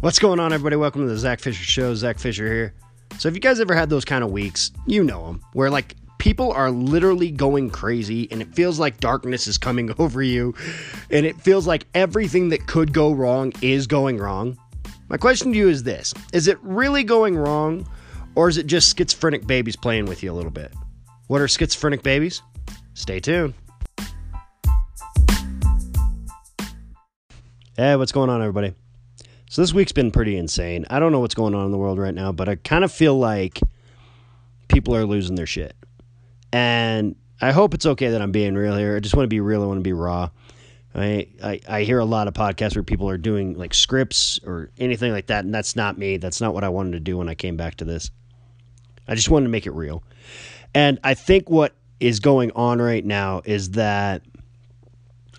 What's going on, everybody? Welcome to the Zach Fisher Show. Zach Fisher here. So, if you guys ever had those kind of weeks, you know them, where like people are literally going crazy and it feels like darkness is coming over you and it feels like everything that could go wrong is going wrong. My question to you is this Is it really going wrong or is it just schizophrenic babies playing with you a little bit? What are schizophrenic babies? Stay tuned. Hey, what's going on, everybody? So this week's been pretty insane. I don't know what's going on in the world right now, but I kind of feel like people are losing their shit. And I hope it's okay that I'm being real here. I just want to be real. I want to be raw. I, I, I hear a lot of podcasts where people are doing like scripts or anything like that, and that's not me. That's not what I wanted to do when I came back to this. I just wanted to make it real. And I think what is going on right now is that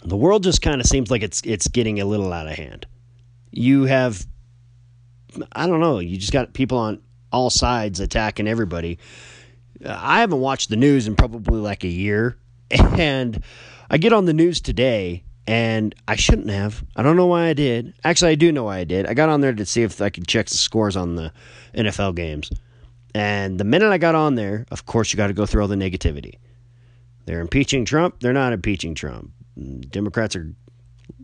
the world just kind of seems like it's it's getting a little out of hand you have I don't know, you just got people on all sides attacking everybody. I haven't watched the news in probably like a year and I get on the news today and I shouldn't have. I don't know why I did. Actually, I do know why I did. I got on there to see if I could check the scores on the NFL games. And the minute I got on there, of course, you got to go through all the negativity. They're impeaching Trump. They're not impeaching Trump. Democrats are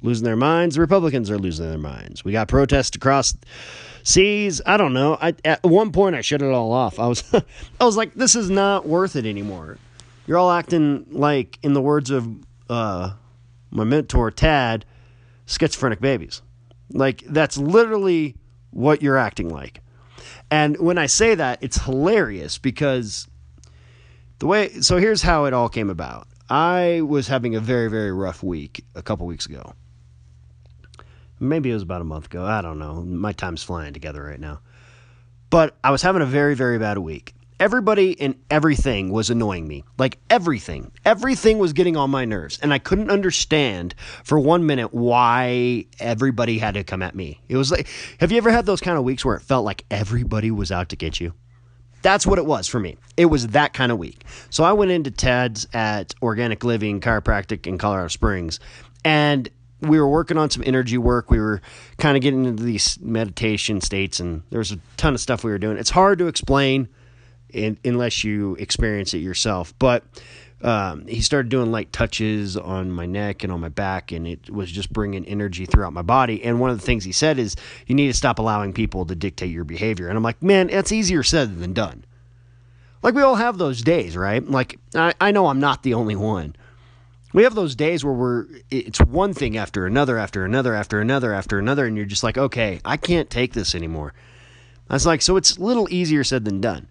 losing their minds. The Republicans are losing their minds. We got protests across seas. I don't know. I, at one point, I shut it all off. I was, I was like, this is not worth it anymore. You're all acting like, in the words of uh, my mentor Tad, schizophrenic babies. Like that's literally what you're acting like. And when I say that, it's hilarious because the way. So here's how it all came about. I was having a very, very rough week a couple weeks ago. Maybe it was about a month ago. I don't know. My time's flying together right now. But I was having a very, very bad week. Everybody and everything was annoying me. Like everything. Everything was getting on my nerves. And I couldn't understand for one minute why everybody had to come at me. It was like, have you ever had those kind of weeks where it felt like everybody was out to get you? That's what it was for me. It was that kind of week. So I went into Ted's at Organic Living Chiropractic in Colorado Springs, and we were working on some energy work. We were kind of getting into these meditation states, and there was a ton of stuff we were doing. It's hard to explain in, unless you experience it yourself. But um, he started doing light touches on my neck and on my back, and it was just bringing energy throughout my body. And one of the things he said is, you need to stop allowing people to dictate your behavior. And I'm like, man, it's easier said than done. Like, we all have those days, right? Like, I, I know I'm not the only one. We have those days where we're, it's one thing after another, after another, after another, after another, and you're just like, okay, I can't take this anymore. I was like, so it's a little easier said than done.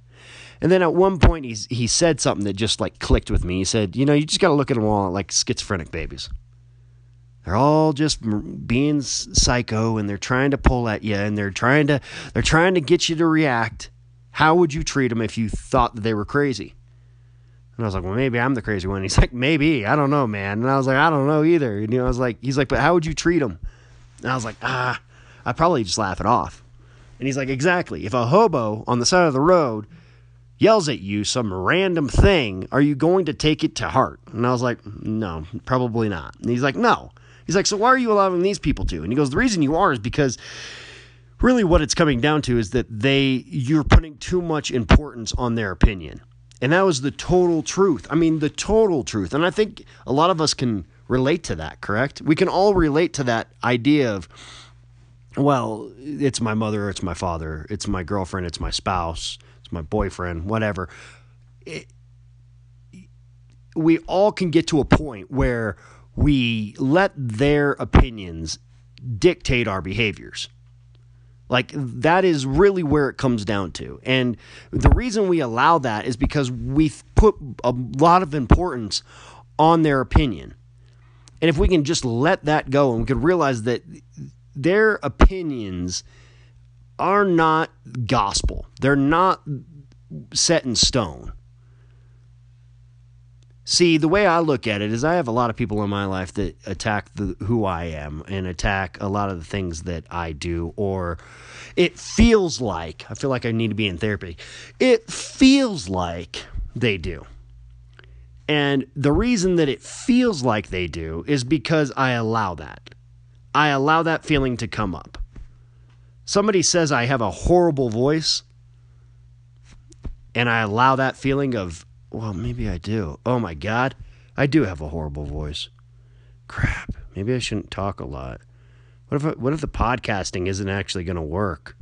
And then at one point, he's, he said something that just like clicked with me. He said, You know, you just got to look at them all like schizophrenic babies. They're all just being psycho and they're trying to pull at you and they're trying to they're trying to get you to react. How would you treat them if you thought that they were crazy? And I was like, well, maybe I'm the crazy one. He's like, maybe. I don't know, man. And I was like, I don't know either. And you know, I was like, he's like, but how would you treat them? And I was like, ah, I'd probably just laugh it off. And he's like, exactly. If a hobo on the side of the road yells at you some random thing, are you going to take it to heart? And I was like, no, probably not. And he's like, no. He's like, so why are you allowing these people to? And he goes, the reason you are is because really what it's coming down to is that they you're putting too much importance on their opinion. And that was the total truth. I mean, the total truth. And I think a lot of us can relate to that, correct? We can all relate to that idea of well, it's my mother, it's my father, it's my girlfriend, it's my spouse my boyfriend, whatever. It, we all can get to a point where we let their opinions dictate our behaviors. Like that is really where it comes down to. And the reason we allow that is because we've put a lot of importance on their opinion. And if we can just let that go and we can realize that their opinions are not gospel. They're not set in stone. See, the way I look at it is I have a lot of people in my life that attack the who I am and attack a lot of the things that I do or it feels like I feel like I need to be in therapy. It feels like they do. And the reason that it feels like they do is because I allow that. I allow that feeling to come up. Somebody says I have a horrible voice and I allow that feeling of, well, maybe I do. Oh my God, I do have a horrible voice. Crap, maybe I shouldn't talk a lot. What if, what if the podcasting isn't actually going to work?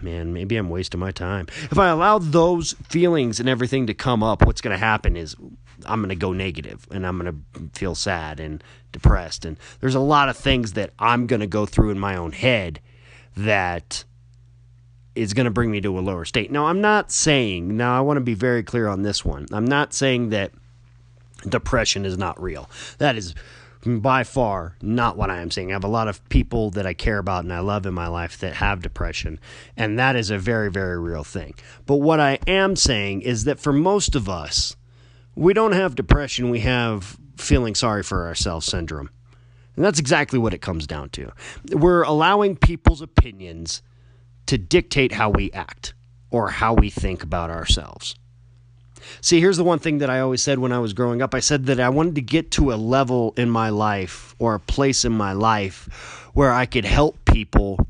Man, maybe I'm wasting my time. If I allow those feelings and everything to come up, what's going to happen is I'm going to go negative and I'm going to feel sad and depressed. And there's a lot of things that I'm going to go through in my own head that is going to bring me to a lower state. Now, I'm not saying, now I want to be very clear on this one. I'm not saying that depression is not real. That is by far not what I am saying. I have a lot of people that I care about and I love in my life that have depression, and that is a very, very real thing. But what I am saying is that for most of us, we don't have depression, we have feeling sorry for ourselves syndrome. And that's exactly what it comes down to. We're allowing people's opinions to dictate how we act or how we think about ourselves. See, here's the one thing that I always said when I was growing up. I said that I wanted to get to a level in my life or a place in my life where I could help people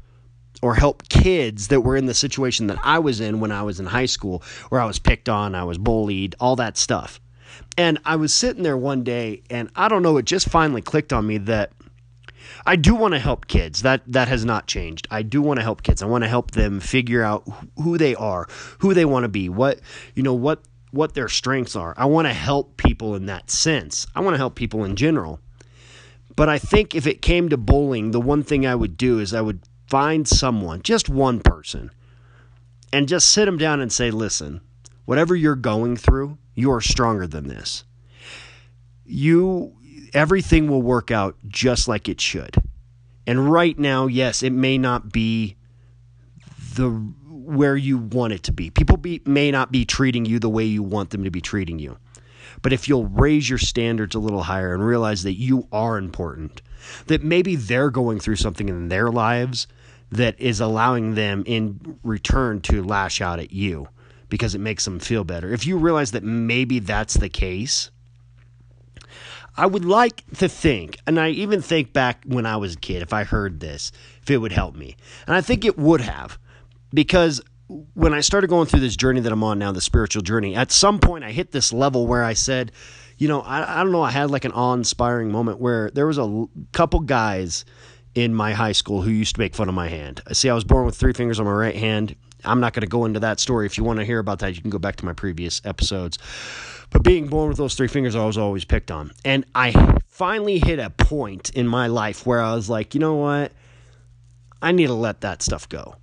or help kids that were in the situation that I was in when I was in high school, where I was picked on, I was bullied, all that stuff. And I was sitting there one day and I don't know, it just finally clicked on me that I do want to help kids. That that has not changed. I do want to help kids. I want to help them figure out who they are, who they want to be, what you know, what what their strengths are. I want to help people in that sense. I want to help people in general. But I think if it came to bullying, the one thing I would do is I would find someone, just one person, and just sit them down and say, "Listen, whatever you're going through, you are stronger than this. You everything will work out just like it should. And right now, yes, it may not be the where you want it to be. People be, may not be treating you the way you want them to be treating you. But if you'll raise your standards a little higher and realize that you are important, that maybe they're going through something in their lives that is allowing them in return to lash out at you because it makes them feel better. If you realize that maybe that's the case, I would like to think, and I even think back when I was a kid, if I heard this, if it would help me. And I think it would have, because when I started going through this journey that I'm on now, the spiritual journey, at some point I hit this level where I said, you know, I, I don't know, I had like an awe inspiring moment where there was a couple guys in my high school who used to make fun of my hand. I see, I was born with three fingers on my right hand. I'm not going to go into that story. If you want to hear about that, you can go back to my previous episodes. But being born with those three fingers, I was always picked on. And I finally hit a point in my life where I was like, you know what? I need to let that stuff go.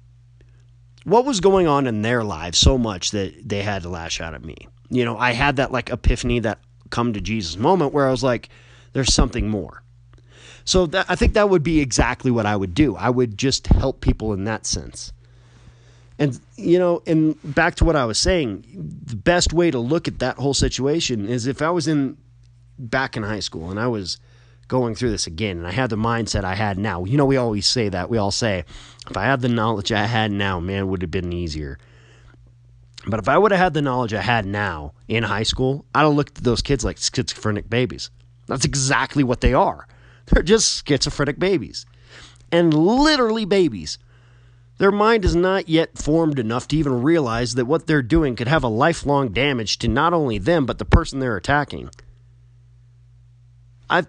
What was going on in their lives so much that they had to lash out at me? You know, I had that like epiphany, that come to Jesus moment where I was like, there's something more. So that, I think that would be exactly what I would do. I would just help people in that sense. And you know, and back to what I was saying, the best way to look at that whole situation is if I was in back in high school and I was going through this again and I had the mindset I had now. You know, we always say that. We all say, if I had the knowledge I had now, man, would have been easier. But if I would have had the knowledge I had now in high school, I'd have looked at those kids like schizophrenic babies. That's exactly what they are. They're just schizophrenic babies. And literally babies their mind is not yet formed enough to even realize that what they're doing could have a lifelong damage to not only them, but the person they're attacking. I,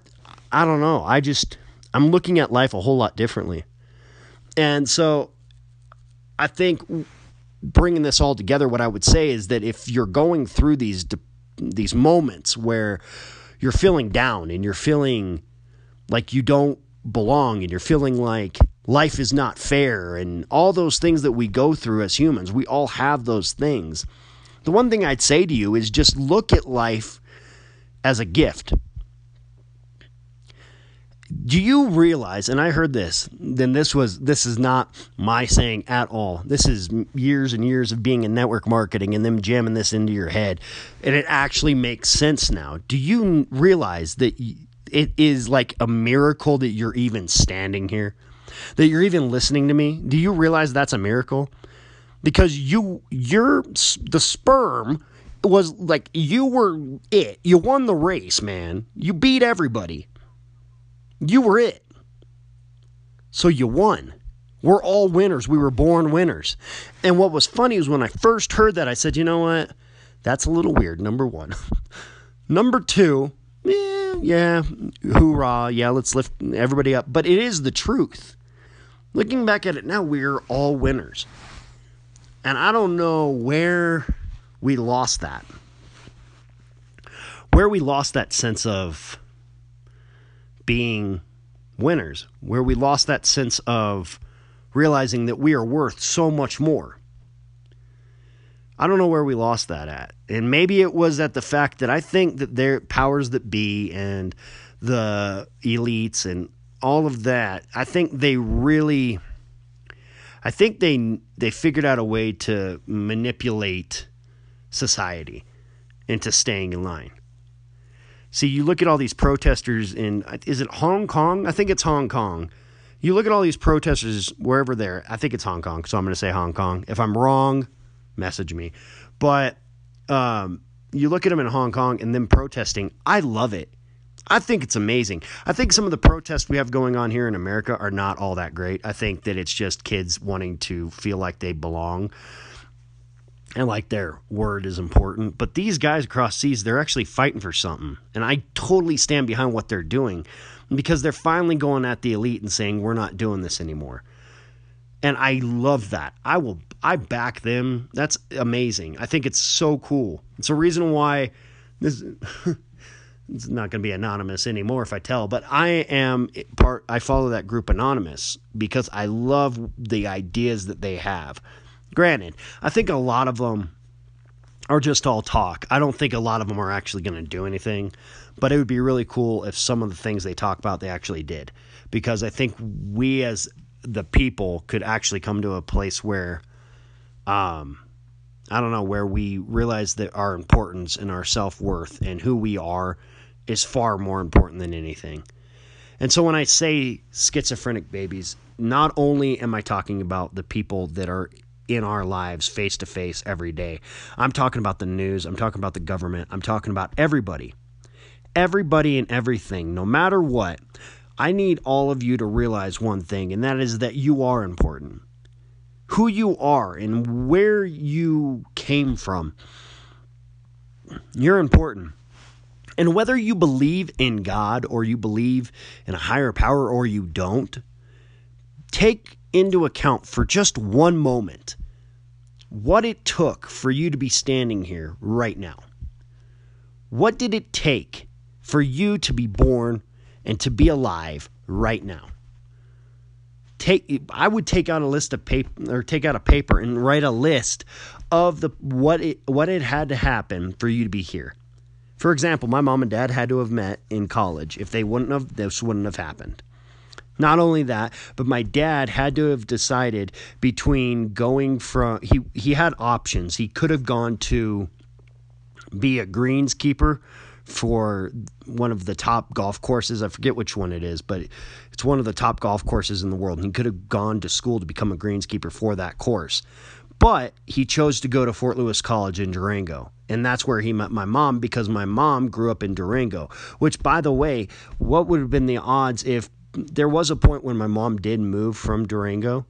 I don't know. I just, I'm looking at life a whole lot differently. And so I think bringing this all together, what I would say is that if you're going through these, these moments where you're feeling down and you're feeling like you don't belong and you're feeling like life is not fair and all those things that we go through as humans. We all have those things. The one thing I'd say to you is just look at life as a gift. Do you realize and I heard this, then this was this is not my saying at all. This is years and years of being in network marketing and them jamming this into your head and it actually makes sense now. Do you realize that it is like a miracle that you're even standing here? That you're even listening to me. Do you realize that's a miracle? Because you, you're the sperm was like you were it. You won the race, man. You beat everybody. You were it. So you won. We're all winners. We were born winners. And what was funny was when I first heard that, I said, you know what? That's a little weird, number one. number two, yeah, yeah, hoorah, yeah, let's lift everybody up. But it is the truth. Looking back at it now, we're all winners. And I don't know where we lost that. Where we lost that sense of being winners, where we lost that sense of realizing that we are worth so much more. I don't know where we lost that at. And maybe it was at the fact that I think that their powers that be and the elites and all of that, I think they really I think they they figured out a way to manipulate society into staying in line. See, you look at all these protesters in is it Hong Kong? I think it's Hong Kong. You look at all these protesters wherever they're. I think it's Hong Kong, so I'm going to say Hong Kong. If I'm wrong, message me. But um, you look at them in Hong Kong and them protesting. I love it. I think it's amazing. I think some of the protests we have going on here in America are not all that great. I think that it's just kids wanting to feel like they belong and like their word is important. But these guys across seas, they're actually fighting for something. And I totally stand behind what they're doing because they're finally going at the elite and saying, we're not doing this anymore. And I love that. I will, I back them. That's amazing. I think it's so cool. It's a reason why this. it's not going to be anonymous anymore if I tell, but I am part, I follow that group anonymous because I love the ideas that they have. Granted, I think a lot of them are just all talk. I don't think a lot of them are actually going to do anything, but it would be really cool if some of the things they talk about they actually did. Because I think we as the people could actually come to a place where um I don't know where we realize that our importance and our self-worth and who we are is far more important than anything. And so when I say schizophrenic babies, not only am I talking about the people that are in our lives face to face every day. I'm talking about the news, I'm talking about the government, I'm talking about everybody. Everybody and everything, no matter what. I need all of you to realize one thing, and that is that you are important. Who you are and where you came from. You're important. And whether you believe in God or you believe in a higher power or you don't, take into account for just one moment what it took for you to be standing here right now. What did it take for you to be born and to be alive right now? Take I would take out a list of paper or take out a paper and write a list of the what it what it had to happen for you to be here. For example, my mom and dad had to have met in college. If they wouldn't have, this wouldn't have happened. Not only that, but my dad had to have decided between going from he he had options. He could have gone to be a greenskeeper for one of the top golf courses. I forget which one it is, but it's one of the top golf courses in the world. And he could have gone to school to become a greenskeeper for that course. But he chose to go to Fort Lewis College in Durango. And that's where he met my mom because my mom grew up in Durango. Which, by the way, what would have been the odds if there was a point when my mom did move from Durango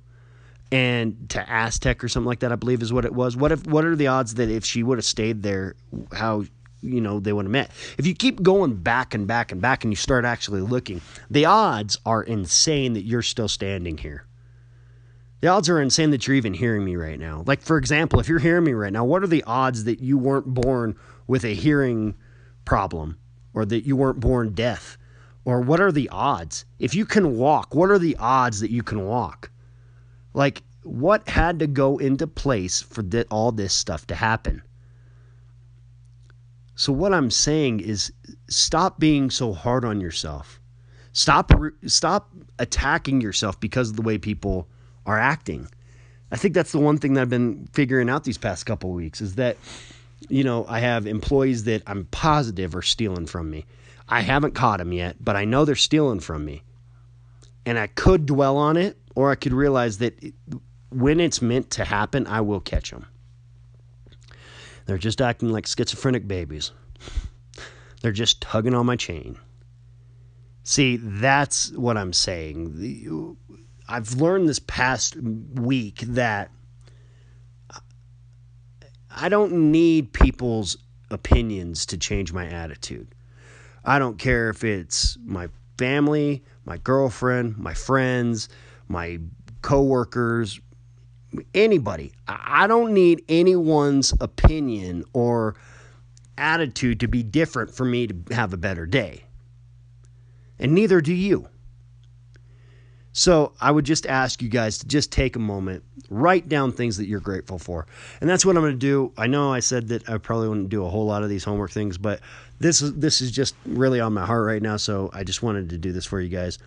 and to Aztec or something like that, I believe is what it was. What if what are the odds that if she would have stayed there, how you know they would have met? If you keep going back and back and back and you start actually looking, the odds are insane that you're still standing here. The odds are insane that you're even hearing me right now. Like for example, if you're hearing me right now, what are the odds that you weren't born with a hearing problem or that you weren't born deaf? Or what are the odds? If you can walk, what are the odds that you can walk? Like, what had to go into place for th- all this stuff to happen? So, what I'm saying is stop being so hard on yourself. Stop, stop attacking yourself because of the way people are acting. I think that's the one thing that I've been figuring out these past couple weeks is that, you know, I have employees that I'm positive are stealing from me. I haven't caught them yet, but I know they're stealing from me. And I could dwell on it, or I could realize that when it's meant to happen, I will catch them. They're just acting like schizophrenic babies. They're just tugging on my chain. See, that's what I'm saying. I've learned this past week that I don't need people's opinions to change my attitude. I don't care if it's my family, my girlfriend, my friends, my coworkers, anybody. I don't need anyone's opinion or attitude to be different for me to have a better day. And neither do you. So I would just ask you guys to just take a moment, write down things that you're grateful for. And that's what I'm going to do. I know I said that I probably wouldn't do a whole lot of these homework things, but this is this is just really on my heart right now, so I just wanted to do this for you guys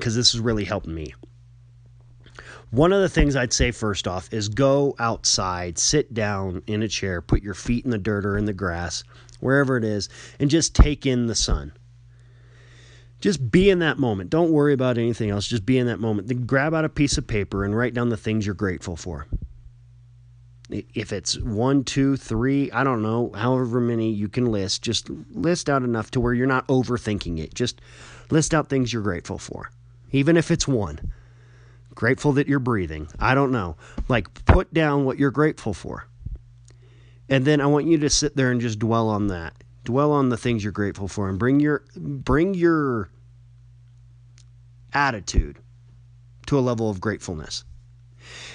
cuz this is really helping me. One of the things I'd say first off is go outside, sit down in a chair, put your feet in the dirt or in the grass, wherever it is, and just take in the sun just be in that moment. Don't worry about anything else. Just be in that moment. Then grab out a piece of paper and write down the things you're grateful for. If it's one, two, three, I don't know, however many you can list, just list out enough to where you're not overthinking it. Just list out things you're grateful for, even if it's one. Grateful that you're breathing. I don't know. Like, put down what you're grateful for. And then I want you to sit there and just dwell on that dwell on the things you're grateful for and bring your bring your attitude to a level of gratefulness.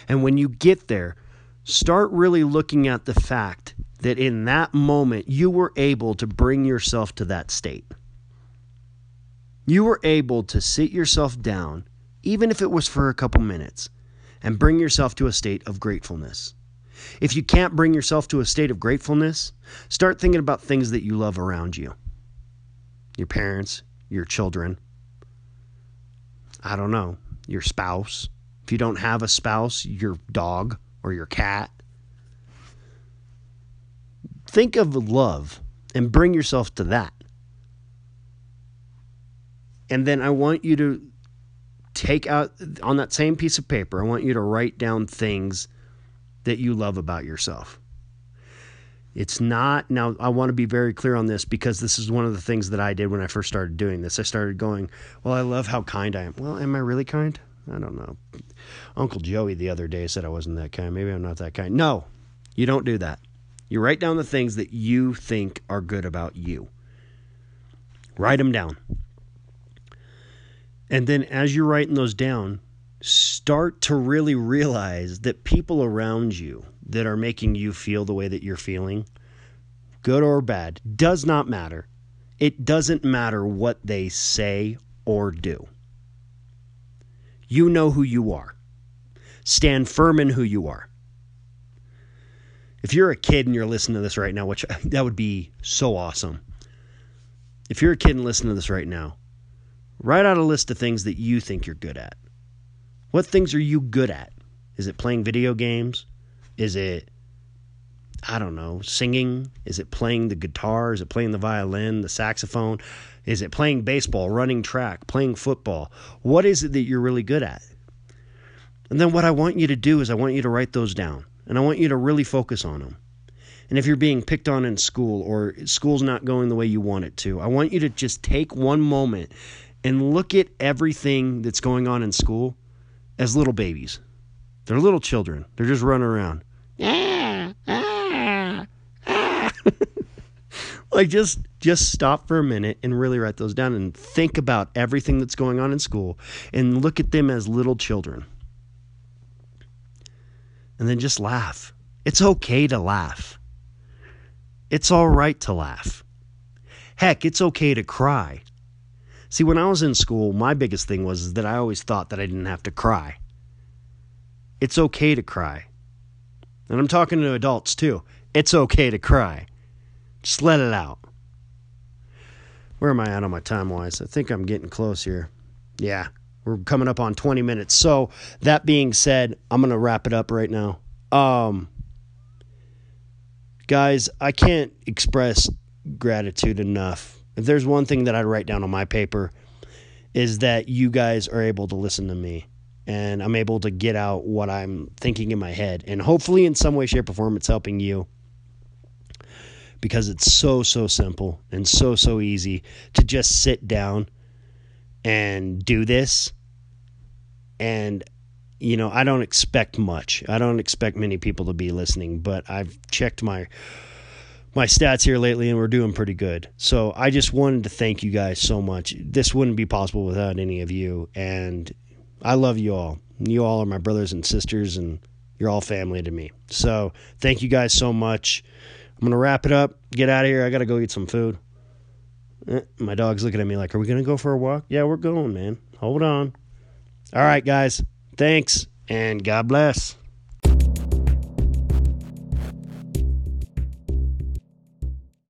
And when you get there, start really looking at the fact that in that moment you were able to bring yourself to that state. You were able to sit yourself down, even if it was for a couple minutes, and bring yourself to a state of gratefulness. If you can't bring yourself to a state of gratefulness, start thinking about things that you love around you your parents, your children, I don't know, your spouse. If you don't have a spouse, your dog or your cat. Think of love and bring yourself to that. And then I want you to take out on that same piece of paper, I want you to write down things that you love about yourself. It's not, now I want to be very clear on this because this is one of the things that I did when I first started doing this. I started going, Well, I love how kind I am. Well, am I really kind? I don't know. Uncle Joey the other day said I wasn't that kind. Maybe I'm not that kind. No, you don't do that. You write down the things that you think are good about you. Write them down. And then as you're writing those down, start to really realize that people around you that are making you feel the way that you're feeling, good or bad, does not matter. It doesn't matter what they say or do. You know who you are. Stand firm in who you are. If you're a kid and you're listening to this right now, which that would be so awesome. If you're a kid and listening to this right now, write out a list of things that you think you're good at. What things are you good at? Is it playing video games? Is it, I don't know, singing? Is it playing the guitar? Is it playing the violin, the saxophone? Is it playing baseball, running track, playing football? What is it that you're really good at? And then what I want you to do is I want you to write those down and I want you to really focus on them. And if you're being picked on in school or school's not going the way you want it to, I want you to just take one moment and look at everything that's going on in school as little babies. They're little children. They're just running around. like just just stop for a minute and really write those down and think about everything that's going on in school and look at them as little children. And then just laugh. It's okay to laugh. It's all right to laugh. Heck, it's okay to cry. See, when I was in school, my biggest thing was that I always thought that I didn't have to cry. It's okay to cry. And I'm talking to adults too. It's okay to cry. Just let it out. Where am I at on my time wise? I think I'm getting close here. Yeah, we're coming up on 20 minutes. So, that being said, I'm going to wrap it up right now. Um, guys, I can't express gratitude enough if there's one thing that I'd write down on my paper, is that you guys are able to listen to me and I'm able to get out what I'm thinking in my head. And hopefully, in some way, shape, or form, it's helping you because it's so, so simple and so, so easy to just sit down and do this and you know, I don't expect much. I don't expect many people to be listening, but I've checked my my stats here lately and we're doing pretty good. So I just wanted to thank you guys so much. This wouldn't be possible without any of you and I love you all. You all are my brothers and sisters and you're all family to me. So, thank you guys so much. I'm to wrap it up. Get out of here. I got to go eat some food. Eh, my dog's looking at me like, "Are we to go for a walk?" Yeah, we're going, man. Hold on. All right, guys. Thanks and God bless.